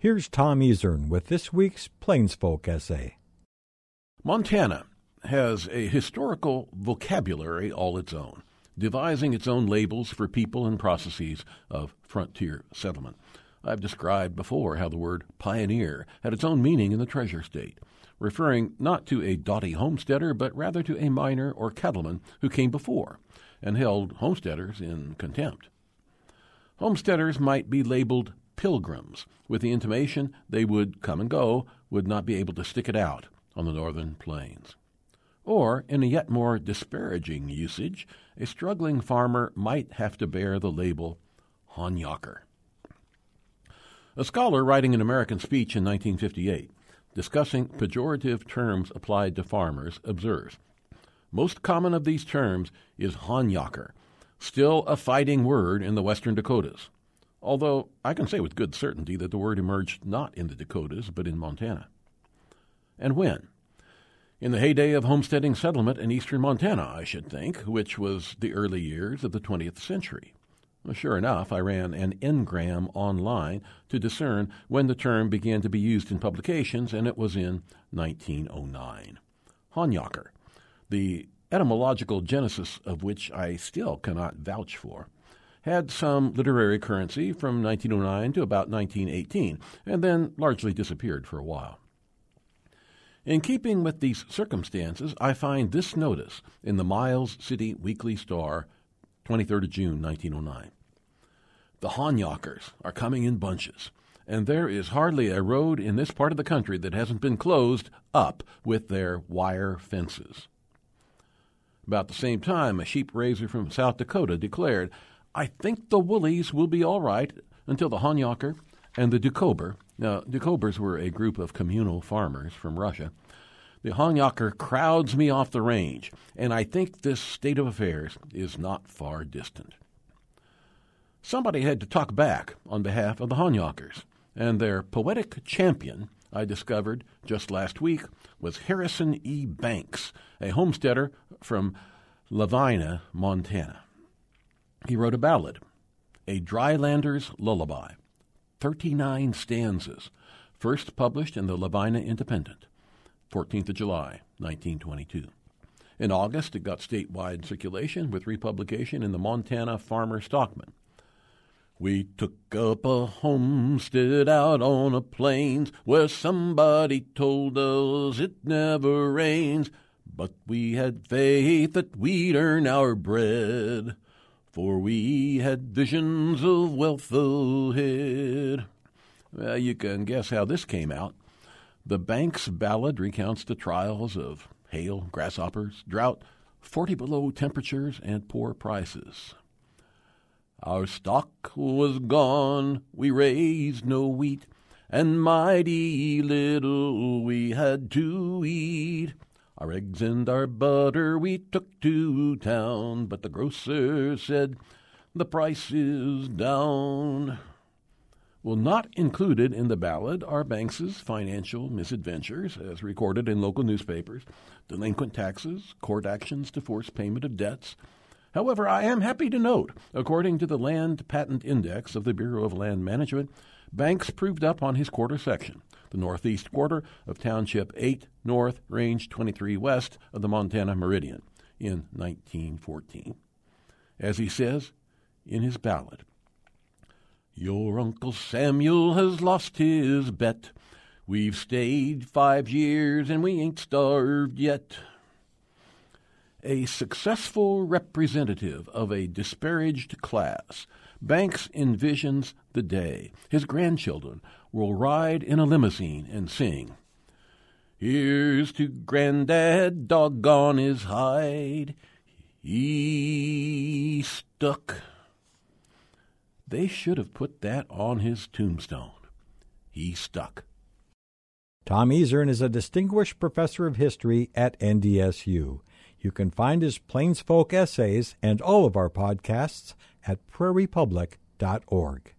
Here's Tom Isern with this week's Plainsfolk essay. Montana has a historical vocabulary all its own, devising its own labels for people and processes of frontier settlement. I've described before how the word pioneer had its own meaning in the Treasure State, referring not to a doughty homesteader, but rather to a miner or cattleman who came before and held homesteaders in contempt. Homesteaders might be labeled pilgrims, with the intimation they would come and go, would not be able to stick it out on the northern plains. Or, in a yet more disparaging usage, a struggling farmer might have to bear the label Honyaker. A scholar writing an American speech in 1958, discussing pejorative terms applied to farmers, observes Most common of these terms is Honyaker, still a fighting word in the western Dakotas, although I can say with good certainty that the word emerged not in the Dakotas, but in Montana. And when? In the heyday of homesteading settlement in eastern Montana, I should think, which was the early years of the 20th century. Sure enough, I ran an Ngram online to discern when the term began to be used in publications, and it was in 1909. Honyaker, the etymological genesis of which I still cannot vouch for, had some literary currency from 1909 to about 1918, and then largely disappeared for a while. In keeping with these circumstances, I find this notice in the Miles City Weekly Star, 23rd of June, 1909. The Honyakers are coming in bunches, and there is hardly a road in this part of the country that hasn't been closed up with their wire fences. About the same time, a sheep raiser from South Dakota declared, I think the Woolies will be all right until the Honyaker and the Doukhobor. Now, Doukhobors were a group of communal farmers from Russia. The Honyaker crowds me off the range, and I think this state of affairs is not far distant. Somebody had to talk back on behalf of the Honyakers, and their poetic champion, I discovered just last week, was Harrison E. Banks, a homesteader from Lavina, Montana. He wrote a ballad, A Drylander's Lullaby, 39 stanzas, first published in the Lavina Independent, 14th of July, 1922. In August, it got statewide circulation with republication in the Montana Farmer Stockman. We took up a homestead out on a plains where somebody told us it never rains, but we had faith that we'd earn our bread, for we had visions of wealth ahead. Well, you can guess how this came out. The Banks ballad recounts the trials of hail, grasshoppers, drought, 40 below temperatures, and poor prices. Our stock was gone, we raised no wheat, and mighty little we had to eat. Our eggs and our butter we took to town, but the grocer said the price is down. Well, not included in the ballad are Banks's financial misadventures, as recorded in local newspapers, delinquent taxes, court actions to force payment of debts, However, I am happy to note, according to the Land Patent Index of the Bureau of Land Management, Banks proved up on his quarter section, the northeast quarter of Township 8 North, Range 23 West of the Montana Meridian, in 1914. As he says in his ballad, Your Uncle Samuel has lost his bet. We've stayed five years and we ain't starved yet a successful representative of a disparaged class, Banks envisions the day his grandchildren will ride in a limousine and sing, Here's to Granddad, doggone his hide. He stuck. They should have put that on his tombstone. He stuck. Tom Isern is a distinguished professor of history at NDSU. You can find his Plainsfolk essays and all of our podcasts at prairiepublic.org.